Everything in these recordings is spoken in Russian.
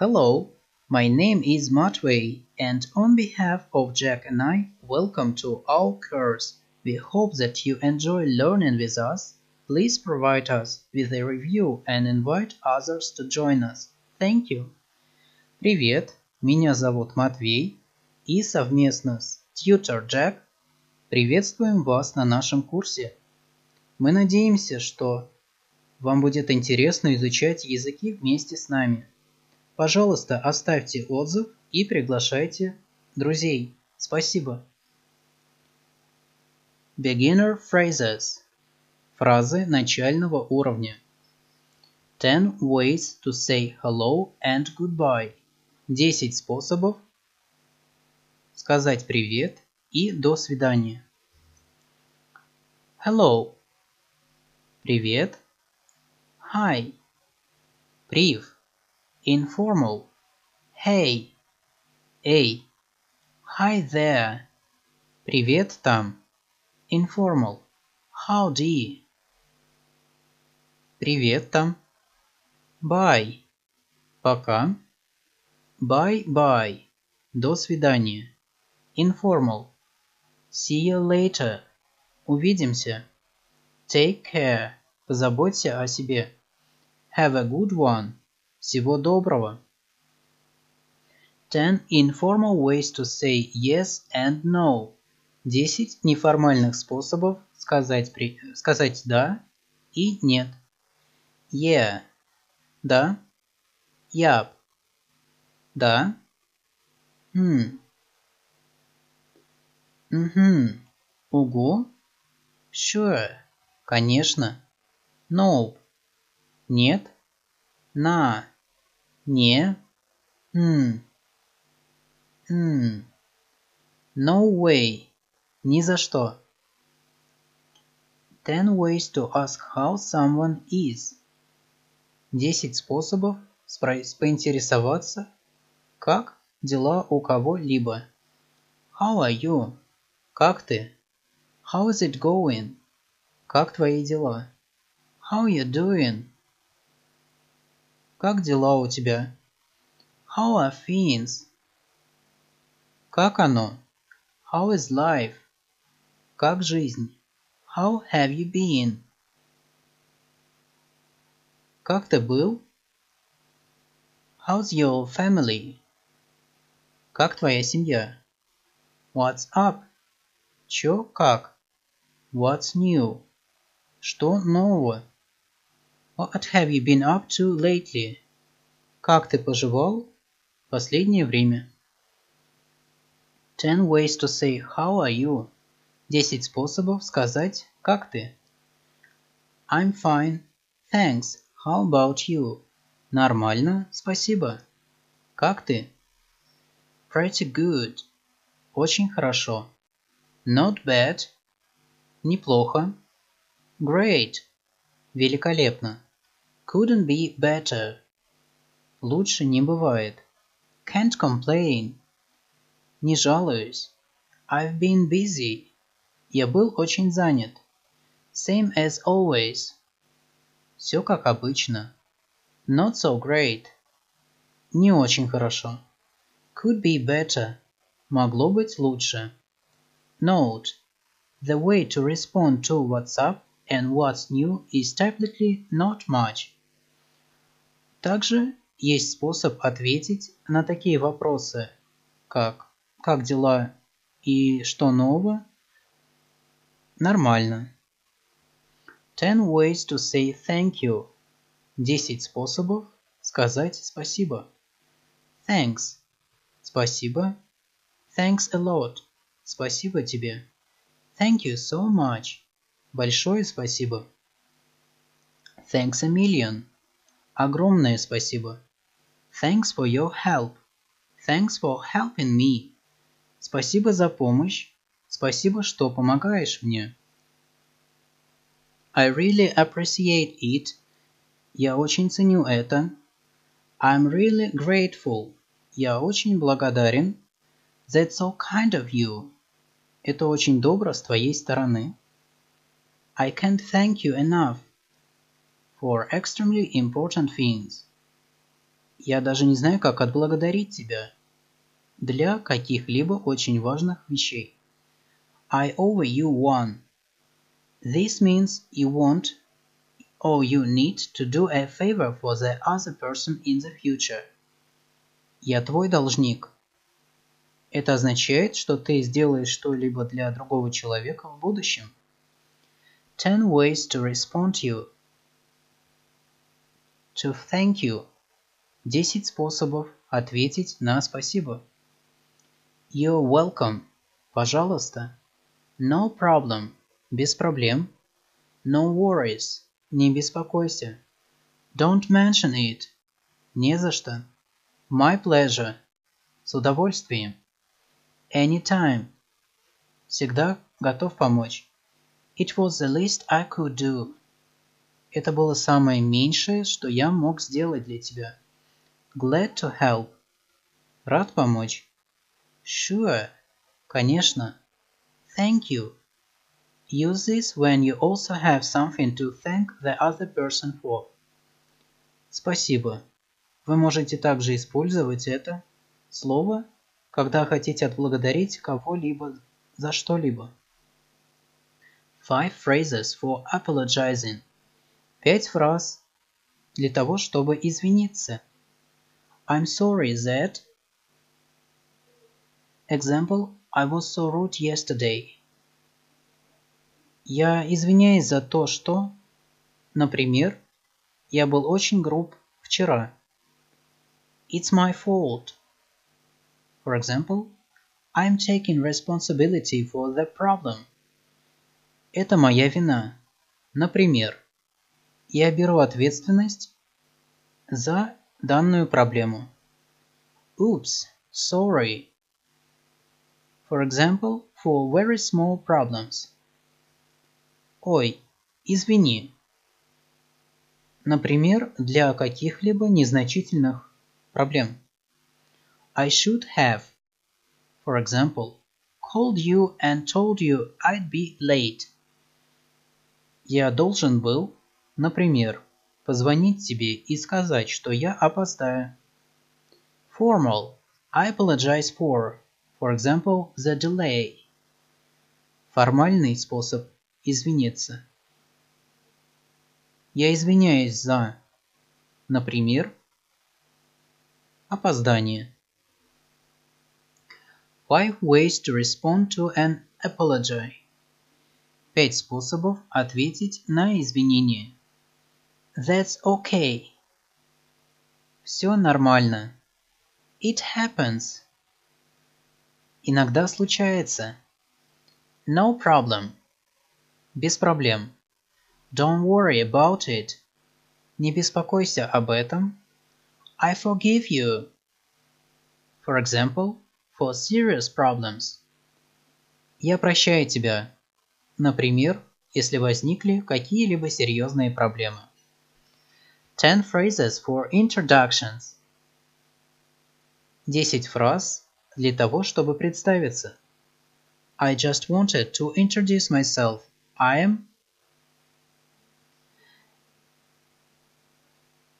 Hello, my name is Matvey, and on behalf of Jack and I, welcome to our course. We hope that you enjoy learning with us. Please provide us with a review and invite others to join us. Thank you. Привет, меня зовут Матвей, и совместно с Tutor Jack приветствуем вас на нашем курсе. Мы надеемся, что вам будет интересно изучать языки вместе с нами. Пожалуйста, оставьте отзыв и приглашайте друзей. Спасибо. Beginner phrases. Фразы начального уровня. Ten ways to say hello and goodbye. Десять способов сказать привет и до свидания. Hello. Привет. Hi. Прив. Informal. Hey. Эй. Hi there. Привет там. Informal. Howdy. Привет там. Bye. Пока. Bye-bye. До свидания. Informal. See you later. Увидимся. Take care. Позаботься о себе. Have a good one. Всего доброго. Ten informal ways to say yes and no. Десять неформальных способов сказать, при... сказать да и нет. Yeah. Да. Yup. Да. Хм. Угу. Угу. Sure. Конечно. No. Нет. На. Не. Хм. Хм. No way. Ни за что. Ten ways to ask how someone is. Десять способов поинтересоваться, как дела у кого-либо. How are you? Как ты? How is it going? Как твои дела? How you doing? Как дела у тебя? How are things? Как оно? How is life? Как жизнь? How have you been? Как ты был? How's your family? Как твоя семья? What's up? Чё как? What's new? Что нового? What have you been up to lately? Как ты поживал в последнее время? Ten ways to say how are you? Десять способов сказать как ты. I'm fine. Thanks. How about you? Нормально, спасибо. Как ты? Pretty good. Очень хорошо. Not bad. Неплохо. Great. Великолепно. Couldn't be better. Лучше не бывает. Can't complain. Не жалуюсь. I've been busy. Я был очень занят. Same as always. Все как обычно. Not so great. Не очень хорошо. Could be better. Могло быть лучше. Note. The way to respond to what's up and what's new is typically not much. Также есть способ ответить на такие вопросы, как «Как дела?» и «Что нового?» Нормально. Ten ways to say thank you. Десять способов сказать спасибо. Thanks. Спасибо. Thanks a lot. Спасибо тебе. Thank you so much. Большое спасибо. Thanks a million. Огромное спасибо. Thanks for your help. Thanks for helping me. Спасибо за помощь. Спасибо, что помогаешь мне. I really appreciate it. Я очень ценю это. I'm really grateful. Я очень благодарен. That's so kind of you. Это очень добро с твоей стороны. I can't thank you enough for extremely important things. Я даже не знаю, как отблагодарить тебя. Для каких-либо очень важных вещей. I owe you one. This means you want or you need to do a favor for the other person in the future. Я твой должник. Это означает, что ты сделаешь что-либо для другого человека в будущем. Ten ways to respond to you. To thank you. Десять способов ответить на спасибо. You're welcome. Пожалуйста. No problem. Без проблем. No worries. Не беспокойся. Don't mention it. Не за что. My pleasure. С удовольствием. Anytime. Всегда готов помочь. It was the least I could do. Это было самое меньшее, что я мог сделать для тебя. Glad to help. Рад помочь. Sure. Конечно. Thank you. Use this when you also have something to thank the other person for. Спасибо. Вы можете также использовать это слово, когда хотите отблагодарить кого-либо за что-либо. Five phrases for apologizing. Пять фраз для того, чтобы извиниться. I'm sorry that... Example, I was so rude yesterday. Я извиняюсь за то, что... Например, я был очень груб вчера. It's my fault. For example, I'm taking responsibility for the problem. Это моя вина. Например, я беру ответственность за данную проблему. Oops, sorry. For example, for very small problems. Ой, извини. Например, для каких-либо незначительных проблем. I should have, for example, called you and told you I'd be late. Я должен был, например, позвонить тебе и сказать, что я опоздаю. Formal. I apologize for, for example, the delay. Формальный способ извиниться. Я извиняюсь за, например, опоздание. Five ways to respond to an apology. Пять способов ответить на извинение. That's okay. Все нормально. It happens. Иногда случается. No problem. Без проблем. Don't worry about it. Не беспокойся об этом. I forgive you. For example, for serious problems. Я прощаю тебя. Например, если возникли какие-либо серьезные проблемы. Ten phrases for introductions. Десять фраз для того, чтобы представиться. I just wanted to introduce myself. I am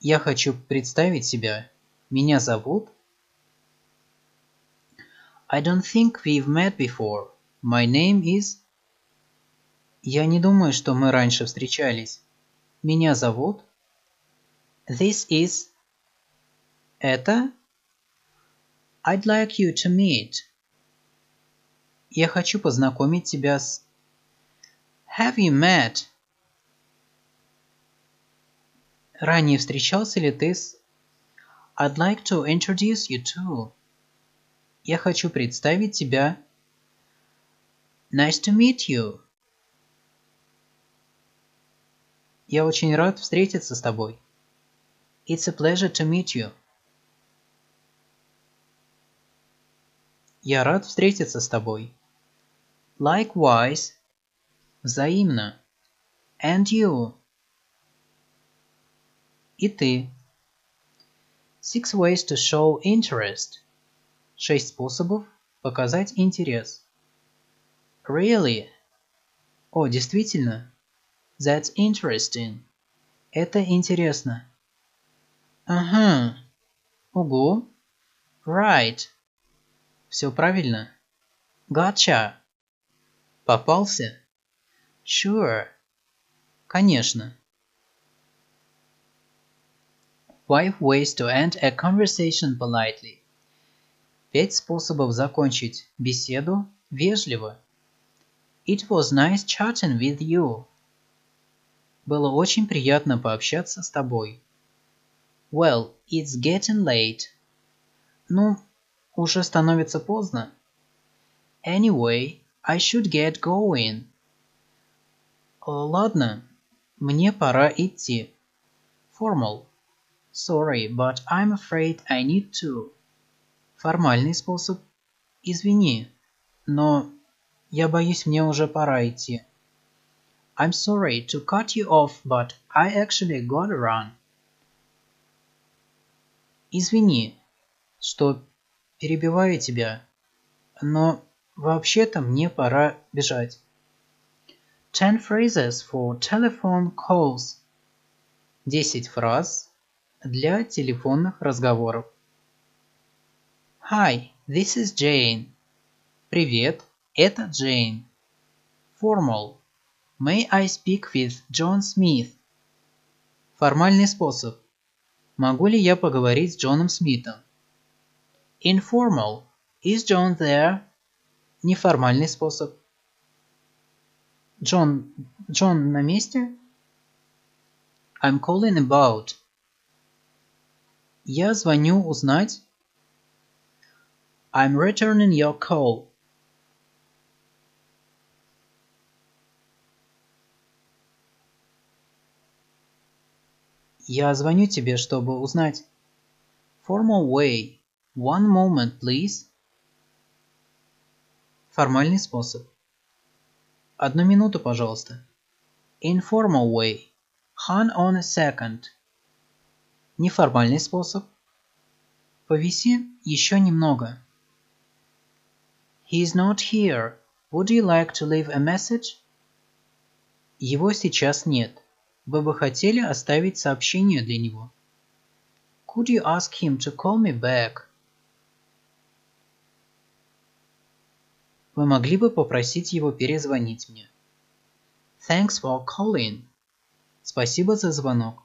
Я хочу представить себя. Меня зовут... I don't think we've met before. My name is... Я не думаю, что мы раньше встречались. Меня зовут... This is... Это... I'd like you to meet. Я хочу познакомить тебя с... Have you met? Ранее встречался ли ты с... I'd like to introduce you to. Я хочу представить тебя. Nice to meet you. Я очень рад встретиться с тобой. It's a pleasure to meet you. Я рад встретиться с тобой. Likewise. Взаимно. And you. И ты. Six ways to show interest. Шесть способов показать интерес. Really? О, действительно? That's interesting. Это интересно. Ага. Угу. Right. Все правильно. Gotcha. Попался? Sure. Конечно. Five ways to end a conversation politely. Пять способов закончить беседу вежливо. It was nice chatting with you. Было очень приятно пообщаться с тобой. Well, it's getting late. Ну, уже становится поздно. Anyway, I should get going. Ладно, мне пора идти. Formal. Sorry, but I'm afraid I need to. Формальный способ. Извини, но я боюсь, мне уже пора идти. I'm sorry to cut you off, but I actually gotta run. Извини, что перебиваю тебя, но вообще-то мне пора бежать. Ten phrases for telephone calls. Десять фраз для телефонных разговоров. Hi, this is Jane. Привет, это Джейн. Formal. May I speak with John Smith? Формальный способ. Могу ли я поговорить с Джоном Смитом? Informal. Is John there? Неформальный способ. Джон... Джон на месте? I'm calling about. Я звоню узнать. I'm returning your call. Я звоню тебе, чтобы узнать. Formal way. One moment, please. Формальный способ. Одну минуту, пожалуйста. Informal way. Hang on a second. Неформальный способ. Повиси еще немного. He is not here. Would you like to leave a message? Его сейчас нет. Вы бы хотели оставить сообщение для него? Could you ask him to call me back? Вы могли бы попросить его перезвонить мне? Thanks for calling. Спасибо за звонок.